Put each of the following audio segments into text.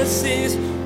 Jesus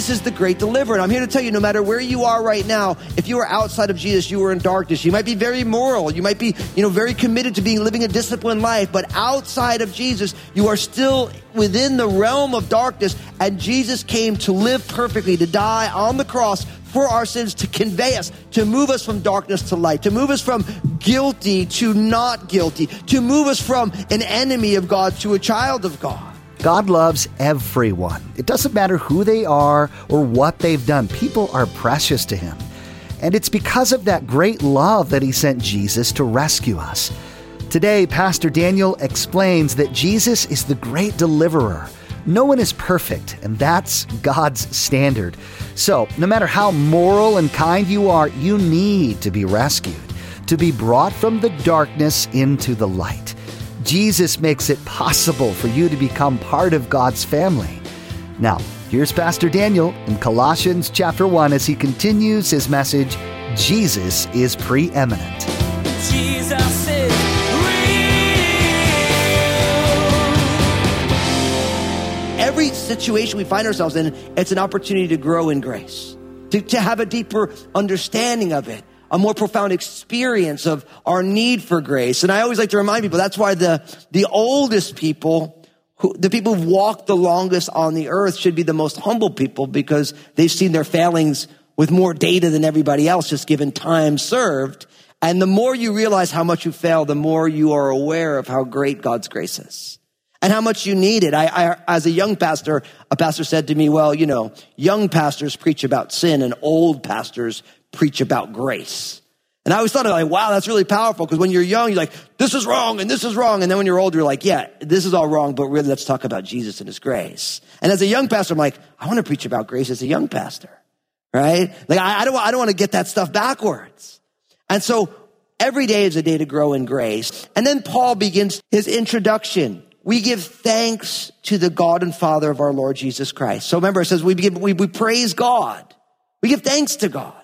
Jesus is the great deliverer. And I'm here to tell you, no matter where you are right now, if you are outside of Jesus, you are in darkness. You might be very moral. You might be, you know, very committed to being living a disciplined life. But outside of Jesus, you are still within the realm of darkness. And Jesus came to live perfectly, to die on the cross for our sins, to convey us, to move us from darkness to light, to move us from guilty to not guilty, to move us from an enemy of God to a child of God. God loves everyone. It doesn't matter who they are or what they've done, people are precious to Him. And it's because of that great love that He sent Jesus to rescue us. Today, Pastor Daniel explains that Jesus is the great deliverer. No one is perfect, and that's God's standard. So, no matter how moral and kind you are, you need to be rescued, to be brought from the darkness into the light. Jesus makes it possible for you to become part of God's family. Now, here's Pastor Daniel in Colossians chapter 1 as he continues his message Jesus is preeminent. Jesus is real. every situation we find ourselves in, it's an opportunity to grow in grace, to, to have a deeper understanding of it, a more profound experience of our need for grace. And I always like to remind people that's why the, the oldest people, who, the people who've walked the longest on the earth should be the most humble people because they've seen their failings with more data than everybody else, just given time served. And the more you realize how much you fail, the more you are aware of how great God's grace is and how much you need it. I, I, as a young pastor, a pastor said to me, well, you know, young pastors preach about sin and old pastors preach about grace. And I always thought, like, wow, that's really powerful because when you're young, you're like, this is wrong and this is wrong. And then when you're older, you're like, yeah, this is all wrong, but really let's talk about Jesus and his grace. And as a young pastor, I'm like, I want to preach about grace as a young pastor, right? Like, I, I don't, I don't want to get that stuff backwards. And so every day is a day to grow in grace. And then Paul begins his introduction we give thanks to the God and Father of our Lord Jesus Christ. So remember, it says we, give, we, we praise God. We give thanks to God.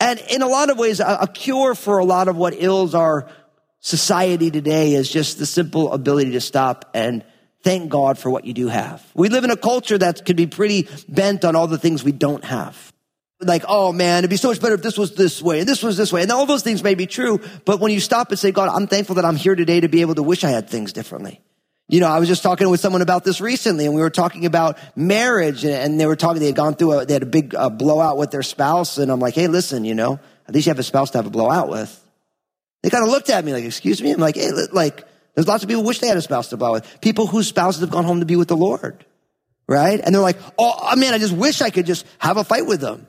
And in a lot of ways, a, a cure for a lot of what ills our society today is just the simple ability to stop and thank God for what you do have. We live in a culture that could be pretty bent on all the things we don't have. Like, oh man, it'd be so much better if this was this way and this was this way. And all those things may be true, but when you stop and say, God, I'm thankful that I'm here today to be able to wish I had things differently. You know, I was just talking with someone about this recently and we were talking about marriage and they were talking, they had gone through a, they had a big uh, blowout with their spouse. And I'm like, Hey, listen, you know, at least you have a spouse to have a blowout with. They kind of looked at me like, excuse me. I'm like, Hey, like, there's lots of people who wish they had a spouse to blow with. People whose spouses have gone home to be with the Lord. Right? And they're like, Oh, man, I just wish I could just have a fight with them.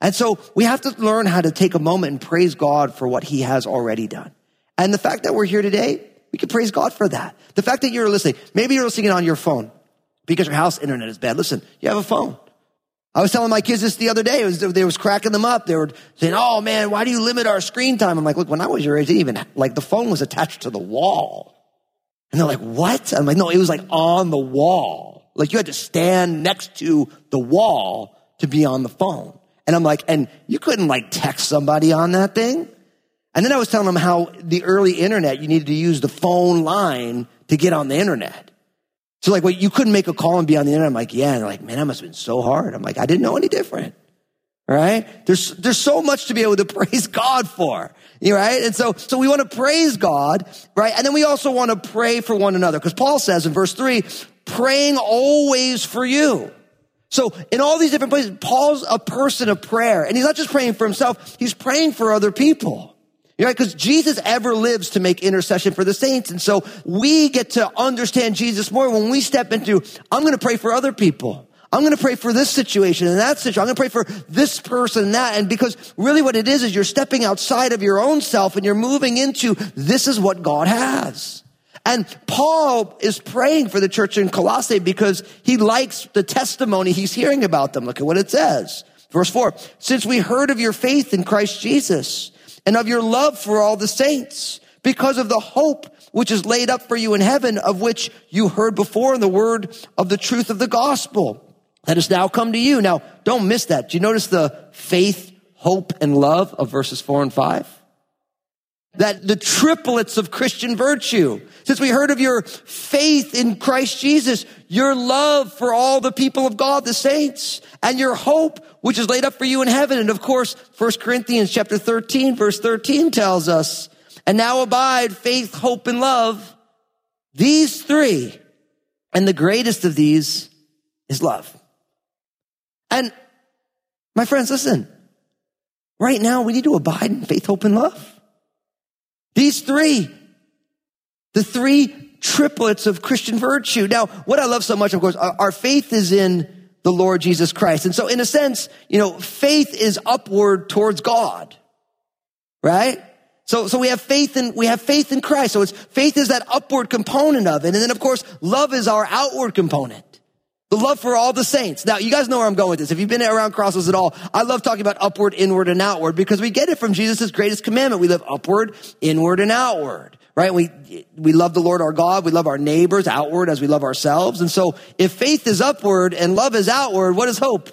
And so we have to learn how to take a moment and praise God for what he has already done. And the fact that we're here today, we can praise God for that. The fact that you're listening, maybe you're listening on your phone because your house internet is bad. Listen, you have a phone. I was telling my kids this the other day. Was, they was cracking them up. They were saying, "Oh man, why do you limit our screen time?" I'm like, "Look, when I was your age, even like the phone was attached to the wall." And they're like, "What?" I'm like, "No, it was like on the wall. Like you had to stand next to the wall to be on the phone." And I'm like, "And you couldn't like text somebody on that thing?" And then I was telling them how the early internet, you needed to use the phone line to get on the internet. So like, well, you couldn't make a call and be on the internet. I'm like, yeah. And they're like, man, that must have been so hard. I'm like, I didn't know any different. Right? There's, there's so much to be able to praise God for. Right? And so, so we want to praise God, right? And then we also want to pray for one another. Because Paul says in verse three, praying always for you. So in all these different places, Paul's a person of prayer. And he's not just praying for himself, he's praying for other people. Know, because Jesus ever lives to make intercession for the saints. And so we get to understand Jesus more when we step into, I'm going to pray for other people. I'm going to pray for this situation and that situation. I'm going to pray for this person and that. And because really what it is, is you're stepping outside of your own self and you're moving into this is what God has. And Paul is praying for the church in Colossae because he likes the testimony he's hearing about them. Look at what it says. Verse four. Since we heard of your faith in Christ Jesus, and of your love for all the saints. because of the hope which is laid up for you in heaven, of which you heard before in the word of the truth of the gospel that has now come to you. Now, don't miss that. Do you notice the faith, hope, and love of verses four and five? That the triplets of Christian virtue. Since we heard of your faith in Christ Jesus, your love for all the people of God, the saints, and your hope, which is laid up for you in heaven. And of course, 1 Corinthians chapter 13, verse 13 tells us, and now abide faith, hope, and love. These three, and the greatest of these is love. And my friends, listen, right now we need to abide in faith, hope, and love. These three, the three triplets of Christian virtue. Now, what I love so much, of course, our, faith is in the Lord Jesus Christ. And so in a sense, you know, faith is upward towards God, right? So, so we have faith in, we have faith in Christ. So it's, faith is that upward component of it. And then of course, love is our outward component. The love for all the saints. Now, you guys know where I'm going with this. If you've been around crosses at all, I love talking about upward, inward, and outward because we get it from Jesus' greatest commandment. We live upward, inward, and outward, right? We, we love the Lord our God. We love our neighbors outward as we love ourselves. And so if faith is upward and love is outward, what is hope?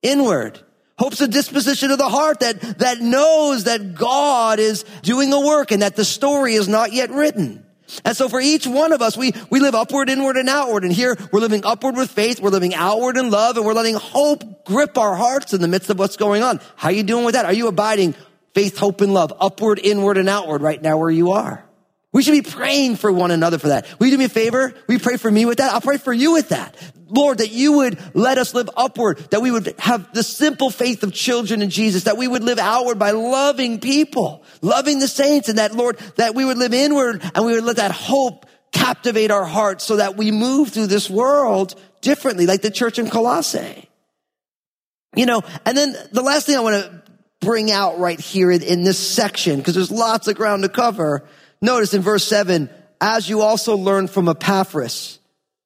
Inward. Hope's a disposition of the heart that, that knows that God is doing a work and that the story is not yet written. And so for each one of us, we, we live upward, inward, and outward. And here we're living upward with faith. We're living outward in love and we're letting hope grip our hearts in the midst of what's going on. How are you doing with that? Are you abiding faith, hope, and love upward, inward, and outward right now where you are? We should be praying for one another for that. Will you do me a favor? You pray for me with that? I'll pray for you with that. Lord, that you would let us live upward, that we would have the simple faith of children in Jesus, that we would live outward by loving people, loving the saints, and that, Lord, that we would live inward and we would let that hope captivate our hearts so that we move through this world differently, like the church in Colossae. You know, and then the last thing I want to bring out right here in this section, because there's lots of ground to cover, Notice in verse seven, as you also learned from Epaphras,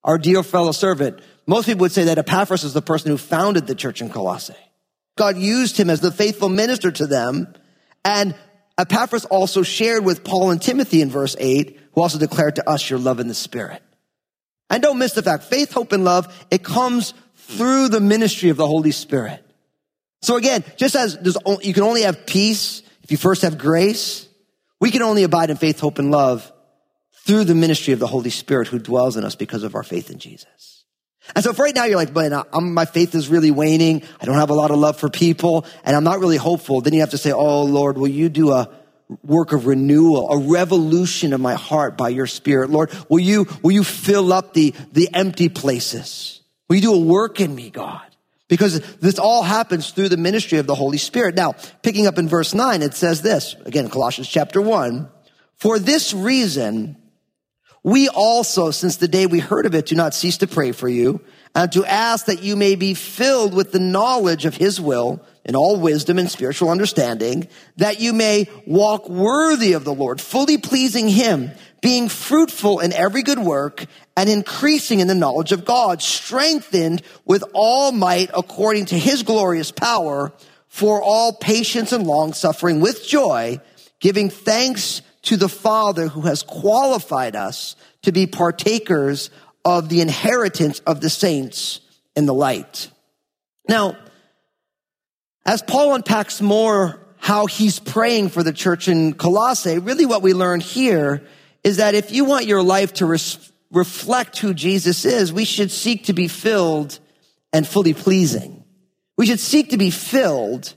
our dear fellow servant. Most people would say that Epaphras is the person who founded the church in Colossae. God used him as the faithful minister to them. And Epaphras also shared with Paul and Timothy in verse eight, who also declared to us your love in the spirit. And don't miss the fact, faith, hope, and love, it comes through the ministry of the Holy Spirit. So again, just as you can only have peace if you first have grace, we can only abide in faith, hope, and love through the ministry of the Holy Spirit who dwells in us because of our faith in Jesus. And so if right now you're like, but my faith is really waning. I don't have a lot of love for people and I'm not really hopeful. Then you have to say, Oh Lord, will you do a work of renewal, a revolution of my heart by your spirit? Lord, will you, will you fill up the, the empty places? Will you do a work in me, God? Because this all happens through the ministry of the Holy Spirit. Now, picking up in verse 9, it says this, again, Colossians chapter 1. For this reason, we also, since the day we heard of it, do not cease to pray for you and to ask that you may be filled with the knowledge of his will in all wisdom and spiritual understanding, that you may walk worthy of the Lord, fully pleasing him, being fruitful in every good work and increasing in the knowledge of God, strengthened with all might according to his glorious power for all patience and long suffering with joy, giving thanks to the Father who has qualified us to be partakers of the inheritance of the saints in the light. Now, as Paul unpacks more how he's praying for the church in Colossae, really what we learn here is that if you want your life to res- reflect who Jesus is, we should seek to be filled and fully pleasing. We should seek to be filled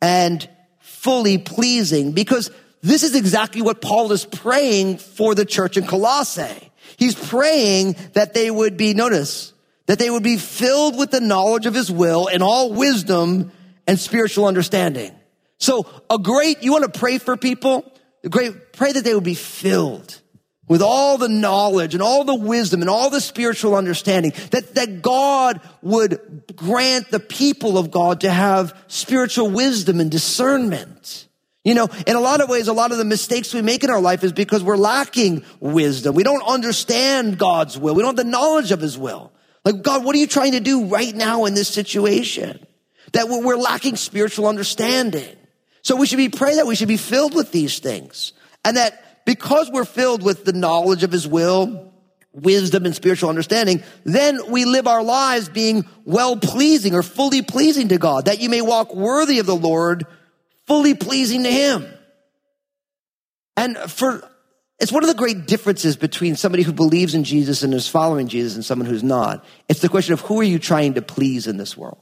and fully pleasing because this is exactly what Paul is praying for the church in Colossae. He's praying that they would be, notice, that they would be filled with the knowledge of his will and all wisdom and spiritual understanding. So a great, you want to pray for people? Great, pray that they would be filled with all the knowledge and all the wisdom and all the spiritual understanding that, that God would grant the people of God to have spiritual wisdom and discernment. You know, in a lot of ways, a lot of the mistakes we make in our life is because we're lacking wisdom. We don't understand God's will. We don't have the knowledge of his will. Like, God, what are you trying to do right now in this situation? That we're lacking spiritual understanding. So we should be praying that we should be filled with these things and that because we're filled with the knowledge of his will, wisdom and spiritual understanding, then we live our lives being well pleasing or fully pleasing to God, that you may walk worthy of the Lord, fully pleasing to him. And for, it's one of the great differences between somebody who believes in Jesus and is following Jesus and someone who's not. It's the question of who are you trying to please in this world?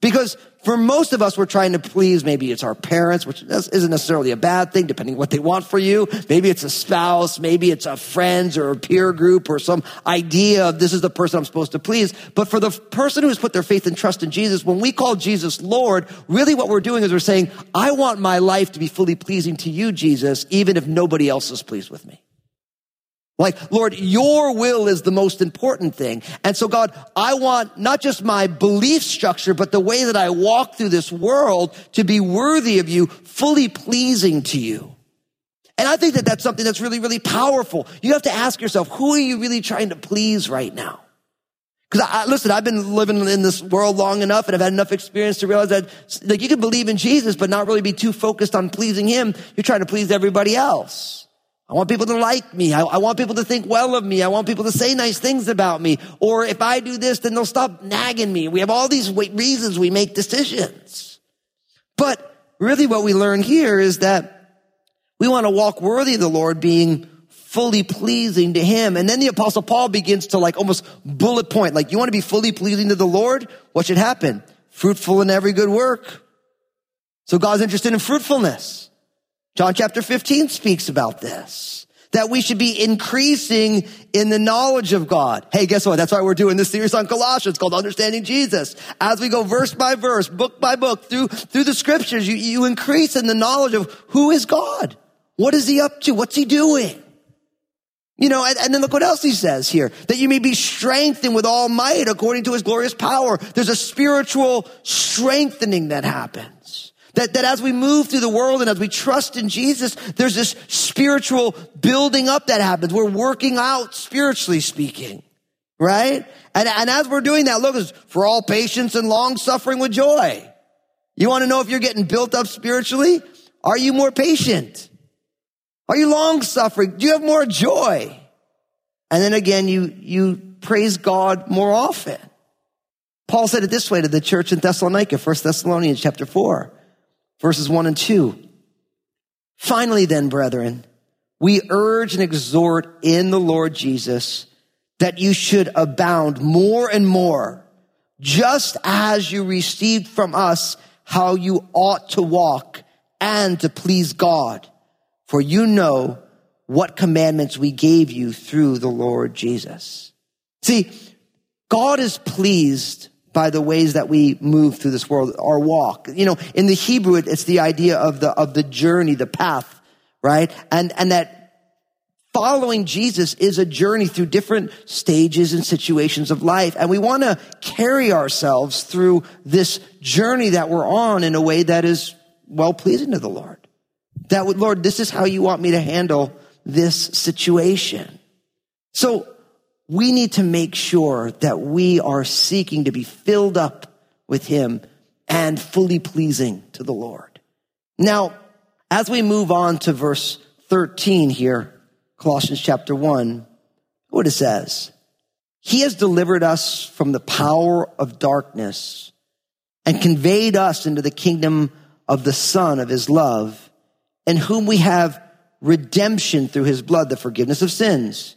Because for most of us, we're trying to please, maybe it's our parents, which isn't necessarily a bad thing, depending what they want for you. Maybe it's a spouse, maybe it's a friends or a peer group or some idea of this is the person I'm supposed to please. But for the person who's put their faith and trust in Jesus, when we call Jesus Lord, really what we're doing is we're saying, I want my life to be fully pleasing to you, Jesus, even if nobody else is pleased with me. Like, Lord, your will is the most important thing. And so God, I want not just my belief structure, but the way that I walk through this world to be worthy of you, fully pleasing to you. And I think that that's something that's really, really powerful. You have to ask yourself, who are you really trying to please right now? Because I, listen, I've been living in this world long enough and I've had enough experience to realize that like you can believe in Jesus, but not really be too focused on pleasing him. You're trying to please everybody else. I want people to like me. I, I, want people to think well of me. I want people to say nice things about me. Or if I do this, then they'll stop nagging me. We have all these reasons we make decisions. But really what we learn here is that we want to walk worthy of the Lord being fully pleasing to him. And then the apostle Paul begins to like almost bullet point, like you want to be fully pleasing to the Lord? What should happen? Fruitful in every good work. So God's interested in fruitfulness. John chapter 15 speaks about this. That we should be increasing in the knowledge of God. Hey, guess what? That's why we're doing this series on Colossians called Understanding Jesus. As we go verse by verse, book by book through, through the scriptures, you, you increase in the knowledge of who is God? What is he up to? What's he doing? You know, and, and, then look what else he says here. That you may be strengthened with all might according to his glorious power. There's a spiritual strengthening that happens. That, that as we move through the world and as we trust in Jesus, there's this spiritual building up that happens. We're working out spiritually speaking, right? And, and as we're doing that, look, for all patience and long suffering with joy. You want to know if you're getting built up spiritually? Are you more patient? Are you long suffering? Do you have more joy? And then again, you, you praise God more often. Paul said it this way to the church in Thessalonica, 1 Thessalonians chapter 4 verses 1 and 2. Finally, then, brethren, we urge and exhort in the Lord Jesus that you should abound more and more, just as you received from us how you ought to walk and to please God. For you know what commandments we gave you through the Lord Jesus. See, God is pleased by the ways that we move through this world, our walk. You know, in the Hebrew, it's the idea of the, of the journey, the path, right? And, and that following Jesus is a journey through different stages and situations of life. And we want to carry ourselves through this journey that we're on in a way that is well pleasing to the Lord. That would, Lord, this is how you want me to handle this situation. So we need to make sure that we are seeking to be filled up with Him and fully pleasing to the Lord. Now, as we move on to verse 13 here, Colossians chapter 1, what it says. He has delivered us from the power of darkness and conveyed us into the kingdom of the Son of His love, in whom we have redemption through His blood, the forgiveness of sins.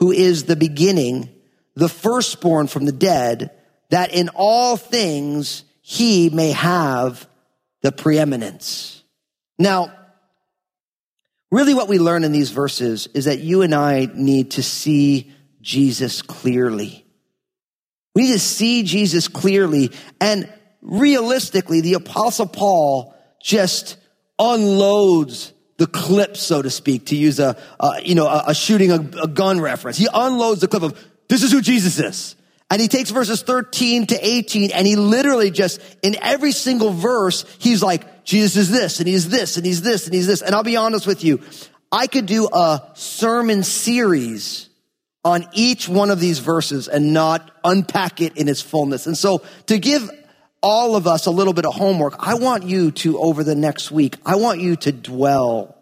who is the beginning, the firstborn from the dead, that in all things he may have the preeminence. Now, really what we learn in these verses is that you and I need to see Jesus clearly. We need to see Jesus clearly. And realistically, the apostle Paul just unloads the clip, so to speak, to use a, a you know, a, a shooting a, a gun reference. He unloads the clip of, this is who Jesus is. And he takes verses 13 to 18 and he literally just, in every single verse, he's like, Jesus is this and he's this and he's this and he's this. And I'll be honest with you. I could do a sermon series on each one of these verses and not unpack it in its fullness. And so to give all of us a little bit of homework, I want you to, over the next week, I want you to dwell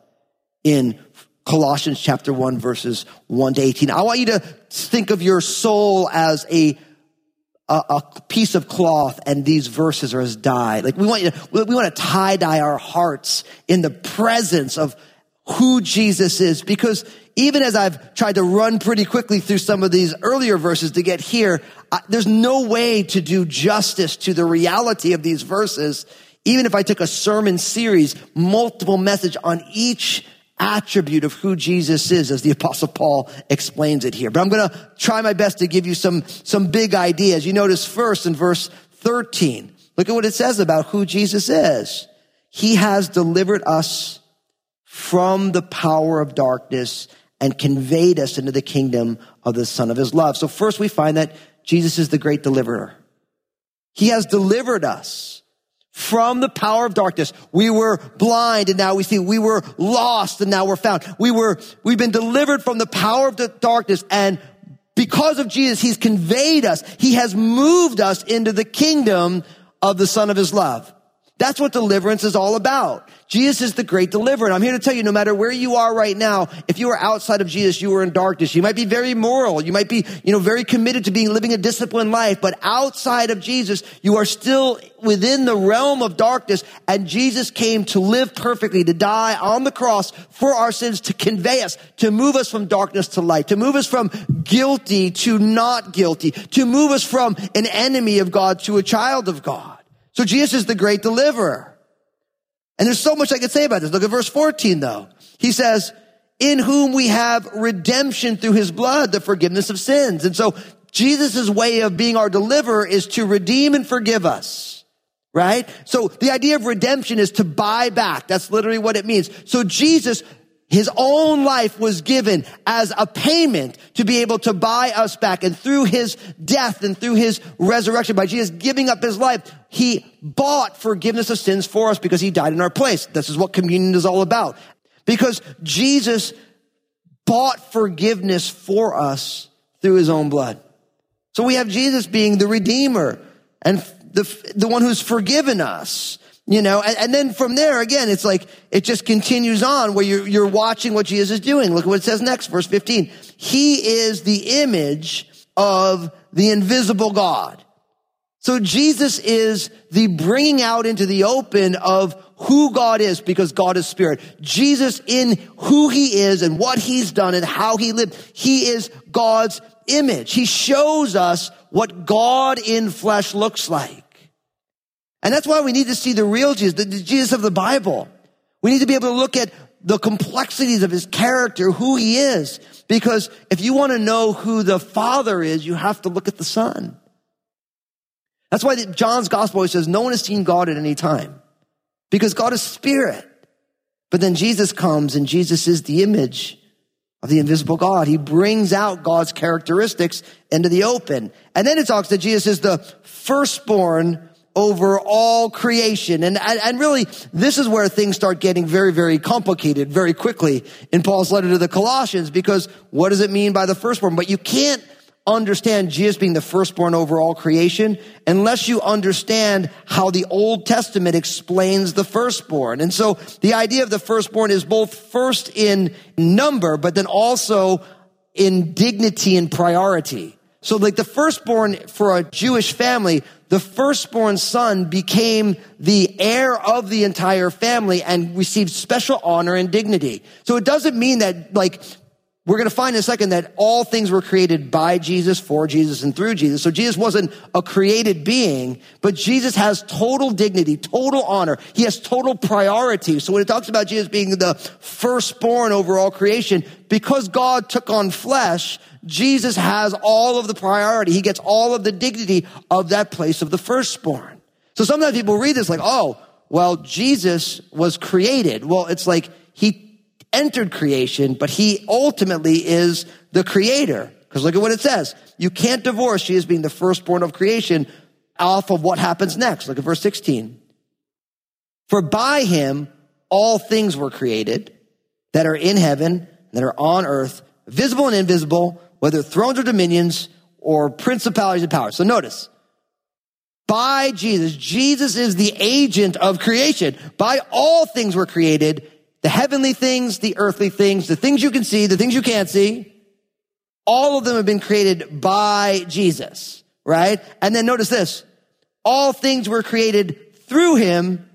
in Colossians chapter 1 verses 1 to 18. I want you to think of your soul as a a, piece of cloth and these verses are as dye. Like we want you to, we want to tie dye our hearts in the presence of who Jesus is because even as I've tried to run pretty quickly through some of these earlier verses to get here, I, there's no way to do justice to the reality of these verses. Even if I took a sermon series, multiple message on each attribute of who Jesus is, as the apostle Paul explains it here. But I'm going to try my best to give you some, some big ideas. You notice first in verse 13, look at what it says about who Jesus is. He has delivered us from the power of darkness and conveyed us into the kingdom of the son of his love. So first we find that Jesus is the great deliverer. He has delivered us from the power of darkness. We were blind and now we see. We were lost and now we're found. We were, we've been delivered from the power of the darkness and because of Jesus, He's conveyed us. He has moved us into the kingdom of the Son of His love. That's what deliverance is all about. Jesus is the great deliverer. And I'm here to tell you, no matter where you are right now, if you are outside of Jesus, you are in darkness. You might be very moral. You might be, you know, very committed to being living a disciplined life, but outside of Jesus, you are still within the realm of darkness. And Jesus came to live perfectly, to die on the cross for our sins, to convey us, to move us from darkness to light, to move us from guilty to not guilty, to move us from an enemy of God to a child of God. So Jesus is the great deliverer. And there's so much I could say about this. Look at verse 14 though. He says, in whom we have redemption through his blood, the forgiveness of sins. And so Jesus' way of being our deliverer is to redeem and forgive us. Right? So the idea of redemption is to buy back. That's literally what it means. So Jesus his own life was given as a payment to be able to buy us back. And through his death and through his resurrection, by Jesus giving up his life, he bought forgiveness of sins for us because he died in our place. This is what communion is all about. Because Jesus bought forgiveness for us through his own blood. So we have Jesus being the Redeemer and the, the one who's forgiven us. You know, and, and, then from there, again, it's like, it just continues on where you're, you're watching what Jesus is doing. Look at what it says next, verse 15. He is the image of the invisible God. So Jesus is the bringing out into the open of who God is because God is spirit. Jesus in who he is and what he's done and how he lived. He is God's image. He shows us what God in flesh looks like. And that's why we need to see the real Jesus, the Jesus of the Bible. We need to be able to look at the complexities of his character, who he is. Because if you want to know who the Father is, you have to look at the Son. That's why John's gospel says no one has seen God at any time. Because God is spirit. But then Jesus comes and Jesus is the image of the invisible God. He brings out God's characteristics into the open. And then it talks that Jesus is the firstborn over all creation. And, and really, this is where things start getting very, very complicated very quickly in Paul's letter to the Colossians, because what does it mean by the firstborn? But you can't understand Jesus being the firstborn over all creation unless you understand how the Old Testament explains the firstborn. And so the idea of the firstborn is both first in number, but then also in dignity and priority. So like the firstborn for a Jewish family, the firstborn son became the heir of the entire family and received special honor and dignity. So it doesn't mean that like we're going to find in a second that all things were created by Jesus, for Jesus, and through Jesus. So Jesus wasn't a created being, but Jesus has total dignity, total honor. He has total priority. So when it talks about Jesus being the firstborn over all creation, because God took on flesh, Jesus has all of the priority. He gets all of the dignity of that place of the firstborn. So sometimes people read this like, oh, well, Jesus was created. Well, it's like he entered creation, but he ultimately is the creator. Because look at what it says. You can't divorce Jesus being the firstborn of creation off of what happens next. Look at verse 16. For by him all things were created that are in heaven, that are on earth, visible and invisible, whether thrones or dominions or principalities and powers. So notice, by Jesus, Jesus is the agent of creation. By all things were created, the heavenly things, the earthly things, the things you can see, the things you can't see. All of them have been created by Jesus, right? And then notice this. All things were created through him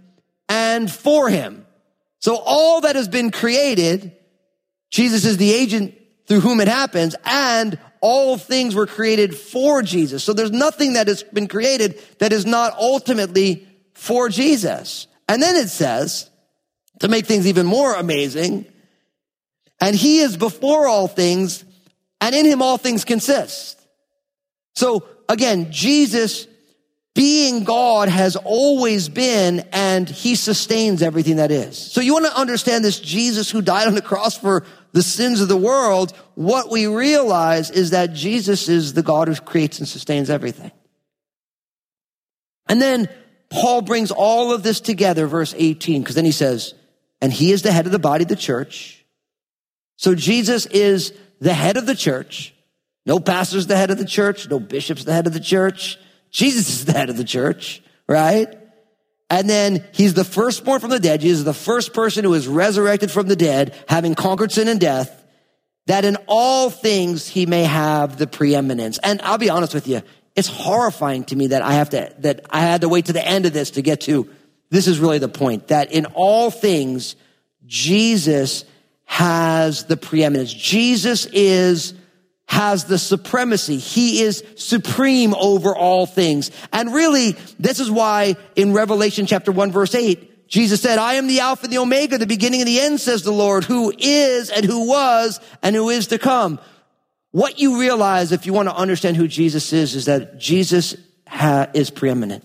and for him. So all that has been created, Jesus is the agent through whom it happens, and all things were created for Jesus. So there's nothing that has been created that is not ultimately for Jesus. And then it says, to make things even more amazing, and he is before all things, and in him all things consist. So again, Jesus being God has always been, and he sustains everything that is. So you want to understand this Jesus who died on the cross for the sins of the world. What we realize is that Jesus is the God who creates and sustains everything. And then Paul brings all of this together, verse 18, because then he says, and he is the head of the body, the church. So Jesus is the head of the church. No pastor's the head of the church. No bishop's the head of the church. Jesus is the head of the church, right? And then he's the firstborn from the dead. Jesus is the first person who is resurrected from the dead, having conquered sin and death, that in all things he may have the preeminence. And I'll be honest with you, it's horrifying to me that I have to, that I had to wait to the end of this to get to, this is really the point, that in all things, Jesus has the preeminence. Jesus is has the supremacy. He is supreme over all things. And really, this is why in Revelation chapter 1 verse 8, Jesus said, I am the Alpha and the Omega, the beginning and the end, says the Lord, who is and who was and who is to come. What you realize if you want to understand who Jesus is, is that Jesus ha- is preeminent.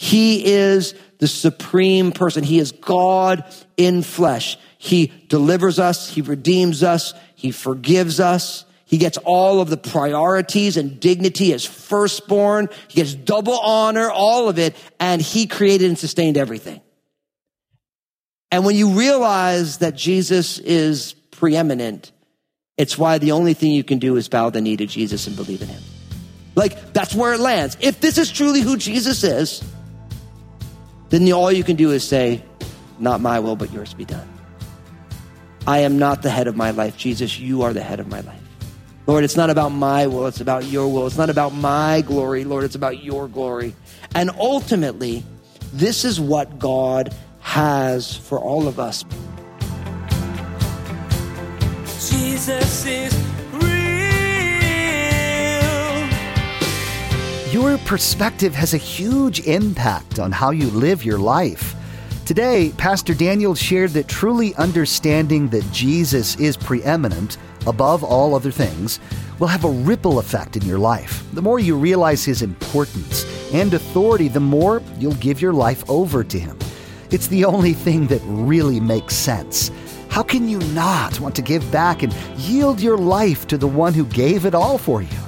He is the supreme person. He is God in flesh. He delivers us. He redeems us. He forgives us. He gets all of the priorities and dignity as firstborn. He gets double honor, all of it. And he created and sustained everything. And when you realize that Jesus is preeminent, it's why the only thing you can do is bow the knee to Jesus and believe in him. Like, that's where it lands. If this is truly who Jesus is, then all you can do is say, Not my will, but yours be done. I am not the head of my life. Jesus, you are the head of my life. Lord, it's not about my will, it's about your will. It's not about my glory, Lord, it's about your glory. And ultimately, this is what God has for all of us. Jesus is Your perspective has a huge impact on how you live your life. Today, Pastor Daniel shared that truly understanding that Jesus is preeminent above all other things will have a ripple effect in your life. The more you realize his importance and authority, the more you'll give your life over to him. It's the only thing that really makes sense. How can you not want to give back and yield your life to the one who gave it all for you?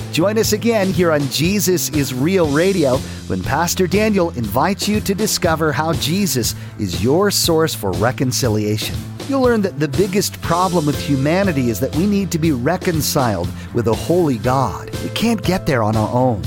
Join us again here on Jesus is Real Radio when Pastor Daniel invites you to discover how Jesus is your source for reconciliation. You'll learn that the biggest problem with humanity is that we need to be reconciled with a holy God. We can't get there on our own.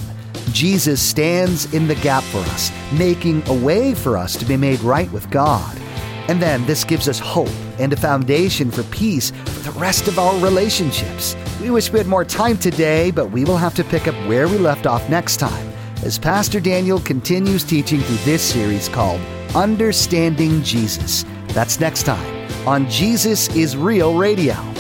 Jesus stands in the gap for us, making a way for us to be made right with God. And then this gives us hope and a foundation for peace for the rest of our relationships. We wish we had more time today, but we will have to pick up where we left off next time as Pastor Daniel continues teaching through this series called Understanding Jesus. That's next time on Jesus is Real Radio.